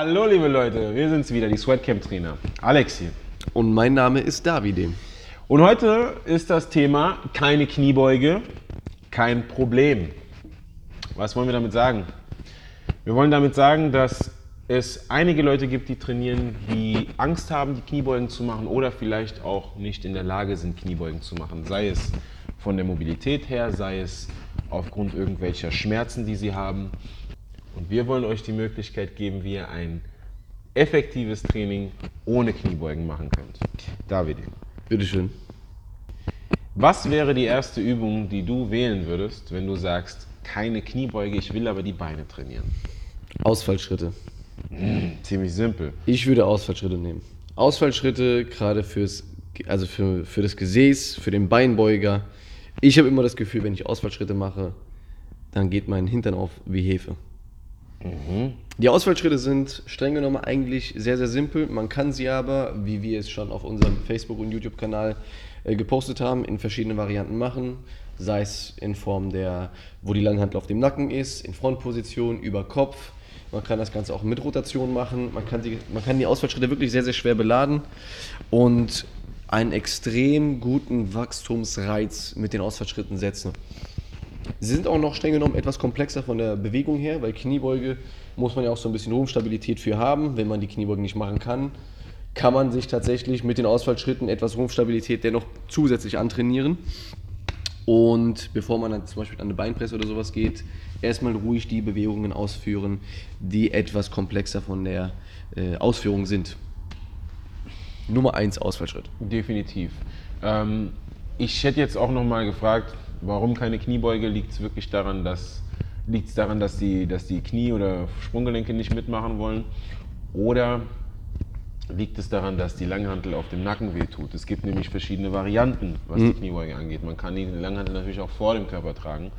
Hallo liebe Leute, wir sind's wieder, die Sweatcamp-Trainer. Alex hier. Und mein Name ist Davide. Und heute ist das Thema keine Kniebeuge, kein Problem. Was wollen wir damit sagen? Wir wollen damit sagen, dass es einige Leute gibt, die trainieren, die Angst haben, die Kniebeugen zu machen oder vielleicht auch nicht in der Lage sind, Kniebeugen zu machen. Sei es von der Mobilität her, sei es aufgrund irgendwelcher Schmerzen, die sie haben. Und wir wollen euch die Möglichkeit geben, wie ihr ein effektives Training ohne Kniebeugen machen könnt. David, Bitteschön. was wäre die erste Übung, die du wählen würdest, wenn du sagst, keine Kniebeuge, ich will aber die Beine trainieren? Ausfallschritte. Ziemlich simpel. Ich würde Ausfallschritte nehmen. Ausfallschritte gerade fürs, also für, für das Gesäß, für den Beinbeuger. Ich habe immer das Gefühl, wenn ich Ausfallschritte mache, dann geht mein Hintern auf wie Hefe. Die Ausfallschritte sind streng genommen eigentlich sehr, sehr simpel. Man kann sie aber, wie wir es schon auf unserem Facebook- und YouTube-Kanal äh, gepostet haben, in verschiedenen Varianten machen. Sei es in Form der, wo die Langhantel auf dem Nacken ist, in Frontposition, über Kopf. Man kann das Ganze auch mit Rotation machen. Man kann, die, man kann die Ausfallschritte wirklich sehr, sehr schwer beladen und einen extrem guten Wachstumsreiz mit den Ausfallschritten setzen. Sie sind auch noch streng genommen etwas komplexer von der Bewegung her, weil Kniebeuge muss man ja auch so ein bisschen Rumpfstabilität für haben. Wenn man die Kniebeuge nicht machen kann, kann man sich tatsächlich mit den Ausfallschritten etwas Rumpfstabilität dennoch zusätzlich antrainieren. Und bevor man dann zum Beispiel an eine Beinpresse oder sowas geht, erstmal ruhig die Bewegungen ausführen, die etwas komplexer von der äh, Ausführung sind. Nummer 1 Ausfallschritt. Definitiv. Ähm, ich hätte jetzt auch noch mal gefragt, warum keine Kniebeuge? Liegt es wirklich daran, dass liegt es daran, dass die, dass die Knie oder Sprunggelenke nicht mitmachen wollen? Oder liegt es daran, dass die Langhantel auf dem Nacken wehtut? Es gibt nämlich verschiedene Varianten, was die Kniebeuge angeht. Man kann die Langhantel natürlich auch vor dem Körper tragen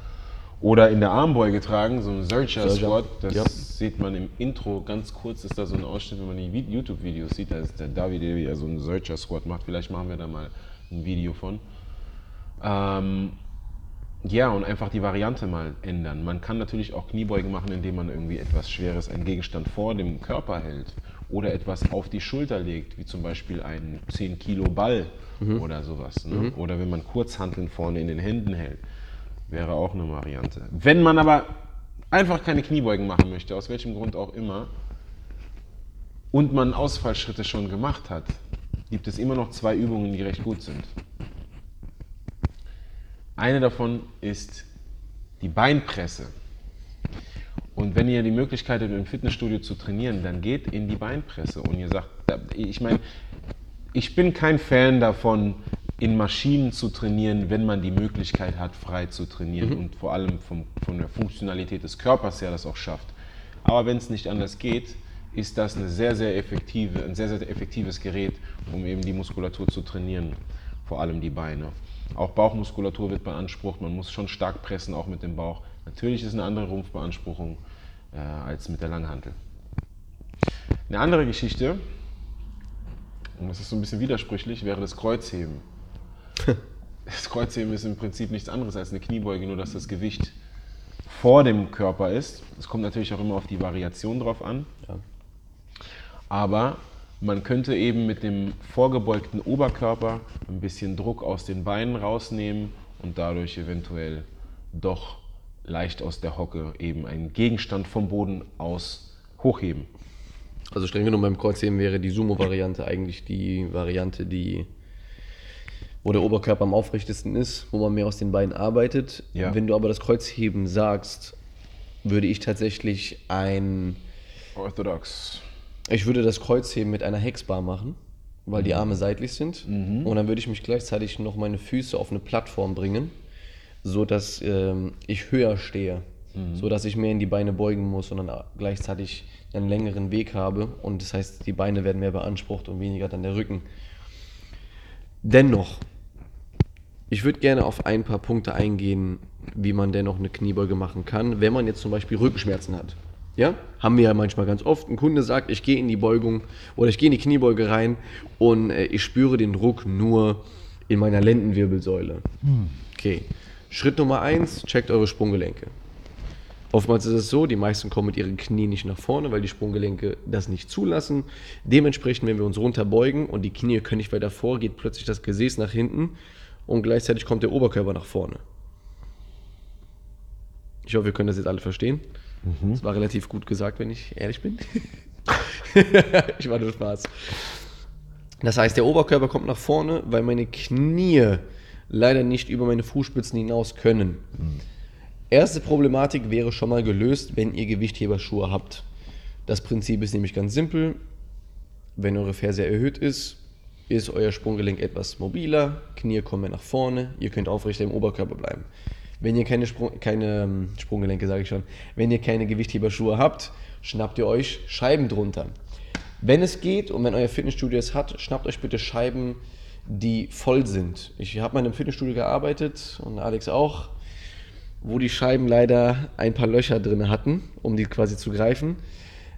oder in der Armbeuge tragen, so ein Searcher Squat. Das ja. sieht man im Intro ganz kurz, ist da so ein Ausschnitt, wenn man die Vi- YouTube-Videos sieht, da ist der David, der er so einen Searcher Squat macht. Vielleicht machen wir da mal ein Video von. Ähm, ja, und einfach die Variante mal ändern. Man kann natürlich auch Kniebeugen machen, indem man irgendwie etwas Schweres, einen Gegenstand vor dem Körper hält oder etwas auf die Schulter legt, wie zum Beispiel einen 10 Kilo Ball oder sowas. Ne? Oder wenn man Kurzhanteln vorne in den Händen hält, wäre auch eine Variante. Wenn man aber einfach keine Kniebeugen machen möchte, aus welchem Grund auch immer, und man Ausfallschritte schon gemacht hat, gibt es immer noch zwei Übungen, die recht gut sind. Eine davon ist die Beinpresse. Und wenn ihr die Möglichkeit habt, im Fitnessstudio zu trainieren, dann geht in die Beinpresse und ihr sagt, ich meine, ich bin kein Fan davon, in Maschinen zu trainieren, wenn man die Möglichkeit hat, frei zu trainieren und vor allem vom, von der Funktionalität des Körpers her das auch schafft. Aber wenn es nicht anders geht, ist das eine sehr, sehr effektive, ein sehr, sehr effektives Gerät, um eben die Muskulatur zu trainieren, vor allem die Beine. Auch Bauchmuskulatur wird beansprucht, man muss schon stark pressen, auch mit dem Bauch. Natürlich ist eine andere Rumpfbeanspruchung äh, als mit der Langhantel. Eine andere Geschichte, und das ist so ein bisschen widersprüchlich, wäre das Kreuzheben. Das Kreuzheben ist im Prinzip nichts anderes als eine Kniebeuge, nur dass das Gewicht vor dem Körper ist. Es kommt natürlich auch immer auf die Variation drauf an. Ja. Aber man könnte eben mit dem vorgebeugten Oberkörper ein bisschen Druck aus den Beinen rausnehmen und dadurch eventuell doch leicht aus der Hocke eben einen Gegenstand vom Boden aus hochheben. Also streng genommen beim Kreuzheben wäre die Sumo-Variante eigentlich die Variante, die wo der Oberkörper am aufrechtesten ist, wo man mehr aus den Beinen arbeitet. Ja. Wenn du aber das Kreuzheben sagst, würde ich tatsächlich ein, Orthodox. Ich würde das Kreuzheben mit einer Hexbar machen, weil die Arme seitlich sind. Und dann würde ich mich gleichzeitig noch meine Füße auf eine Plattform bringen, so dass ähm, ich höher stehe, so dass ich mehr in die Beine beugen muss und dann gleichzeitig einen längeren Weg habe. Und das heißt, die Beine werden mehr beansprucht und weniger dann der Rücken. Dennoch, ich würde gerne auf ein paar Punkte eingehen, wie man dennoch eine Kniebeuge machen kann, wenn man jetzt zum Beispiel Rückenschmerzen hat. Ja, haben wir ja manchmal ganz oft. Ein Kunde sagt, ich gehe in die Beugung oder ich gehe in die Kniebeuge rein und äh, ich spüre den Druck nur in meiner Lendenwirbelsäule. Okay. Schritt Nummer eins, checkt eure Sprunggelenke. Oftmals ist es so, die meisten kommen mit ihren Knien nicht nach vorne, weil die Sprunggelenke das nicht zulassen. Dementsprechend, wenn wir uns runterbeugen und die Knie können nicht weiter vor, geht plötzlich das Gesäß nach hinten und gleichzeitig kommt der Oberkörper nach vorne. Ich hoffe, wir können das jetzt alle verstehen. Das war relativ gut gesagt, wenn ich ehrlich bin. ich war nur Spaß. Das heißt, der Oberkörper kommt nach vorne, weil meine Knie leider nicht über meine Fußspitzen hinaus können. Erste Problematik wäre schon mal gelöst, wenn ihr Gewichtheberschuhe habt. Das Prinzip ist nämlich ganz simpel. Wenn eure Ferse erhöht ist, ist euer Sprunggelenk etwas mobiler, Knie kommen nach vorne, ihr könnt aufrechter im Oberkörper bleiben. Wenn ihr keine, Sprung, keine ähm, Sprunggelenke, sage ich schon, wenn ihr keine Gewichtheberschuhe habt, schnappt ihr euch Scheiben drunter. Wenn es geht und wenn euer Fitnessstudio es hat, schnappt euch bitte Scheiben, die voll sind. Ich habe mal in einem Fitnessstudio gearbeitet und Alex auch, wo die Scheiben leider ein paar Löcher drin hatten, um die quasi zu greifen.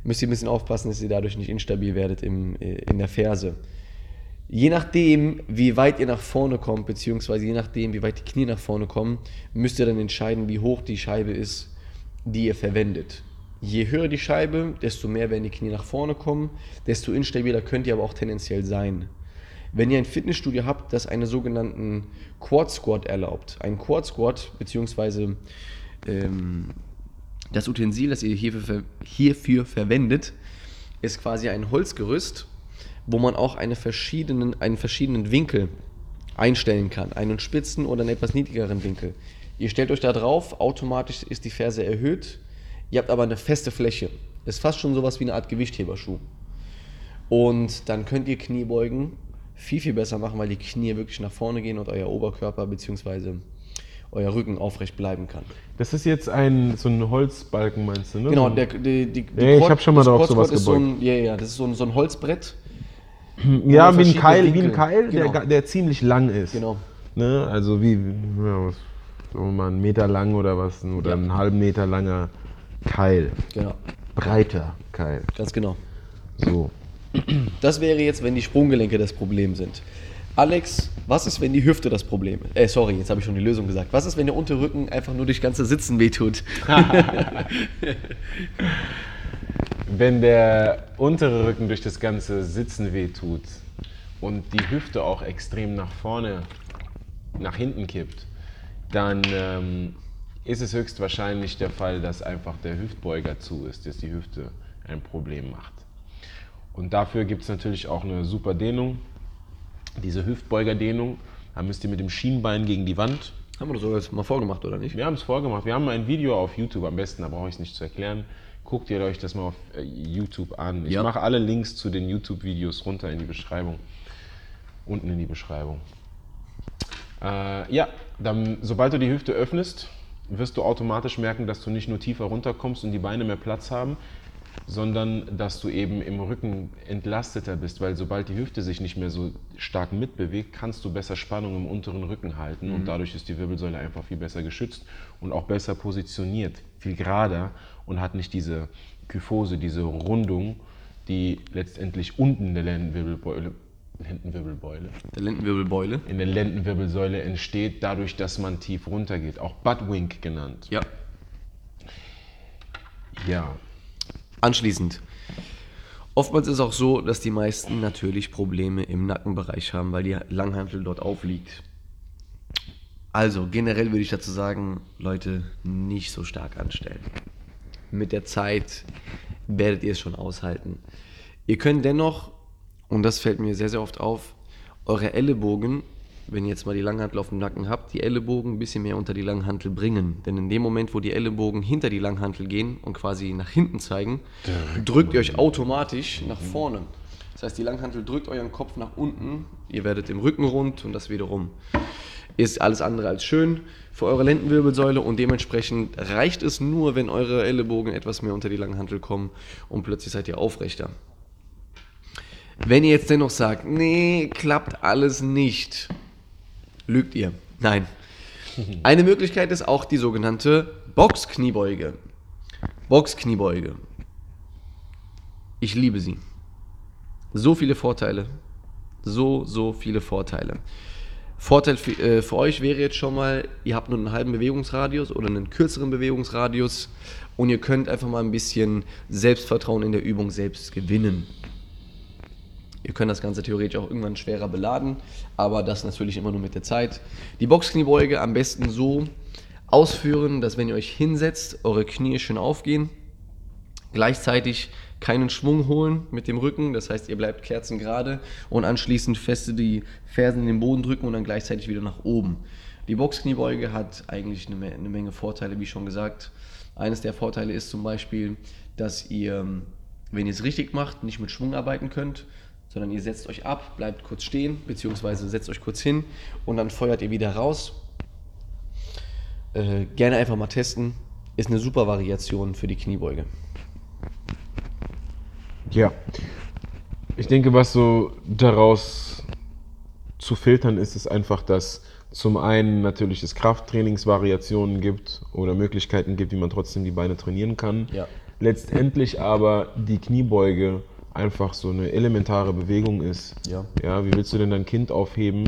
Müsst ihr ein bisschen aufpassen, dass ihr dadurch nicht instabil werdet im, äh, in der Ferse. Je nachdem, wie weit ihr nach vorne kommt, beziehungsweise je nachdem, wie weit die Knie nach vorne kommen, müsst ihr dann entscheiden, wie hoch die Scheibe ist, die ihr verwendet. Je höher die Scheibe, desto mehr werden die Knie nach vorne kommen, desto instabiler könnt ihr aber auch tendenziell sein. Wenn ihr ein Fitnessstudio habt, das einen sogenannten Quad Squat erlaubt, ein Quad Squat, beziehungsweise ähm, das Utensil, das ihr hierfür, hierfür verwendet, ist quasi ein Holzgerüst, wo man auch eine verschiedenen, einen verschiedenen Winkel einstellen kann. Einen spitzen oder einen etwas niedrigeren Winkel. Ihr stellt euch da drauf, automatisch ist die Ferse erhöht. Ihr habt aber eine feste Fläche. Ist fast schon sowas wie eine Art Gewichtheberschuh. Und dann könnt ihr Kniebeugen viel, viel besser machen, weil die Knie wirklich nach vorne gehen und euer Oberkörper bzw. euer Rücken aufrecht bleiben kann. Das ist jetzt ein, so ein Holzbalken, meinst du, ne? Genau, der, die, die, die Ja, ich Quad- hab schon mal Quad sowas ist so gebeugt. ein, ja, ja, das ist so ein, so ein Holzbrett. Ja, wie ein Keil, wie ein. Keil der, Genau. ga- der ziemlich lang ist. Genau. Ne? Also wie, ja, was, sagen mal, einen Meter lang oder was, oder Ja. einen halben Meter langer Keil. Genau, Breiter Keil. ganz genau. So. Das wäre jetzt, wenn die Sprunggelenke das Problem sind. Alex, was ist, wenn die Hüfte das Problem ist? Äh, sorry, jetzt habe ich schon die Lösung gesagt. Was ist, wenn der Unterrücken einfach nur durch ganze Sitzen wehtut? Wenn der untere Rücken durch das ganze Sitzen wehtut und die Hüfte auch extrem nach vorne, nach hinten kippt, dann ähm, ist es höchstwahrscheinlich der Fall, dass einfach der Hüftbeuger zu ist, dass die Hüfte ein Problem macht. Und dafür gibt es natürlich auch eine super Dehnung, diese Hüftbeugerdehnung. Da müsst ihr mit dem Schienbein gegen die Wand Haben wir das sogar jetzt mal vorgemacht, oder nicht? wir haben es vorgemacht. Wir haben ein Video auf YouTube, am besten, da brauche ich es nicht zu erklären. Guckt ihr euch das mal auf äh, YouTube an. Ich Ja. mache alle Links zu den YouTube-Videos runter in die Beschreibung. Unten in die Beschreibung. Äh, ja, dann, sobald du die Hüfte öffnest, wirst du automatisch merken, dass du nicht nur tiefer runterkommst und die Beine mehr Platz haben, sondern dass du eben im Rücken entlasteter bist, weil sobald die Hüfte sich nicht mehr so stark mitbewegt, kannst du besser Spannung im unteren Rücken halten und dadurch ist die Wirbelsäule einfach viel besser geschützt und auch besser positioniert, viel gerader und hat nicht diese Kyphose, diese Rundung, die letztendlich unten in der Lendenwirbelbeule, Lendenwirbelbeule, Der Lendenwirbelbeule. in der Lendenwirbelsäule entsteht, dadurch, dass man tief runtergeht, auch Buttwink genannt. Ja. Ja, Anschließend. Oftmals ist es auch so, dass die meisten natürlich Probleme im Nackenbereich haben, weil die Langhantel dort aufliegt. Also generell würde ich dazu sagen, Leute, nicht so stark anstellen. Mit der Zeit werdet ihr es schon aushalten. Ihr könnt dennoch, und das fällt mir sehr, sehr oft auf, eure Ellenbogen, wenn ihr jetzt mal die Langhantel auf dem Nacken habt, die Ellenbogen ein bisschen mehr unter die Langhantel bringen. Denn in dem Moment, wo die Ellenbogen hinter die Langhantel gehen und quasi nach hinten zeigen, drückt ihr euch automatisch nach vorne. Das heißt, die Langhantel drückt euren Kopf nach unten, ihr werdet im Rücken rund und das wiederum ist alles andere als schön für eure Lendenwirbelsäule und dementsprechend reicht es nur, wenn eure Ellenbogen etwas mehr unter die Langhantel kommen und plötzlich seid ihr aufrechter. Wenn ihr jetzt dennoch sagt, nee, klappt alles nicht, lügt ihr. Nein. Eine Möglichkeit ist auch die sogenannte Boxkniebeuge. Boxkniebeuge. Ich liebe sie. So viele Vorteile. So, so viele Vorteile. Vorteil für, äh, für euch wäre jetzt schon mal, ihr habt nur einen halben Bewegungsradius oder einen kürzeren Bewegungsradius und ihr könnt einfach mal ein bisschen Selbstvertrauen in der Übung selbst gewinnen. Ihr könnt das Ganze theoretisch auch irgendwann schwerer beladen, aber das natürlich immer nur mit der Zeit. Die Boxkniebeuge am besten so ausführen, dass wenn ihr euch hinsetzt, eure Knie schön aufgehen, gleichzeitig keinen Schwung holen mit dem Rücken, das heißt, ihr bleibt kerzengerade und anschließend feste die Fersen in den Boden drücken und dann gleichzeitig wieder nach oben. Die Boxkniebeuge hat eigentlich eine, eine Menge Vorteile, wie schon gesagt. Eines der Vorteile ist zum Beispiel, dass ihr, wenn ihr es richtig macht, nicht mit Schwung arbeiten könnt, sondern ihr setzt euch ab, bleibt kurz stehen, beziehungsweise setzt euch kurz hin und dann feuert ihr wieder raus. Äh, gerne einfach mal testen. Ist eine super Variation für die Kniebeuge. Ja. Ich denke, was so daraus zu filtern ist, ist einfach, dass zum einen natürlich es Krafttrainingsvariationen gibt oder Möglichkeiten gibt, wie man trotzdem die Beine trainieren kann. Ja. Letztendlich aber die Kniebeuge einfach so eine elementare Bewegung ist. Ja. Ja, wie willst du denn dein Kind aufheben,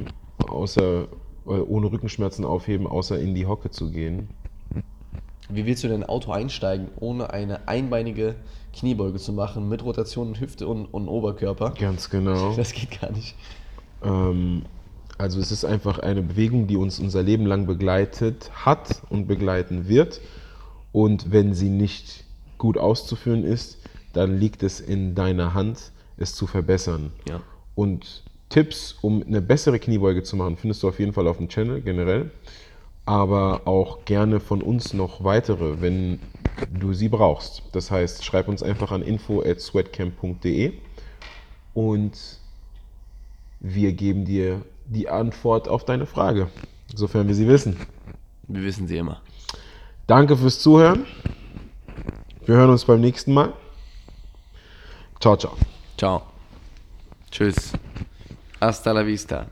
außer äh, ohne Rückenschmerzen aufheben, außer in die Hocke zu gehen? Wie willst du denn in ein Auto einsteigen, ohne eine einbeinige Kniebeuge zu machen, mit Rotation Hüfte und, und Oberkörper? Ganz genau. Das geht gar nicht. Ähm, also es ist einfach eine Bewegung, die uns unser Leben lang begleitet hat und begleiten wird. Und wenn sie nicht gut auszuführen ist, dann liegt es in deiner Hand, es zu verbessern. Ja. Und Tipps, um eine bessere Kniebeuge zu machen, findest du auf jeden Fall auf dem Channel generell. Aber auch gerne von uns noch weitere, wenn du sie brauchst. Das heißt, schreib uns einfach an info at sweatcamp.de und wir geben dir die Antwort auf deine Frage, sofern wir sie wissen. Wir wissen sie immer. Danke fürs Zuhören. Wir hören uns beim nächsten Mal. Ciao, ciao. Ciao. Tschüss. Hasta la vista.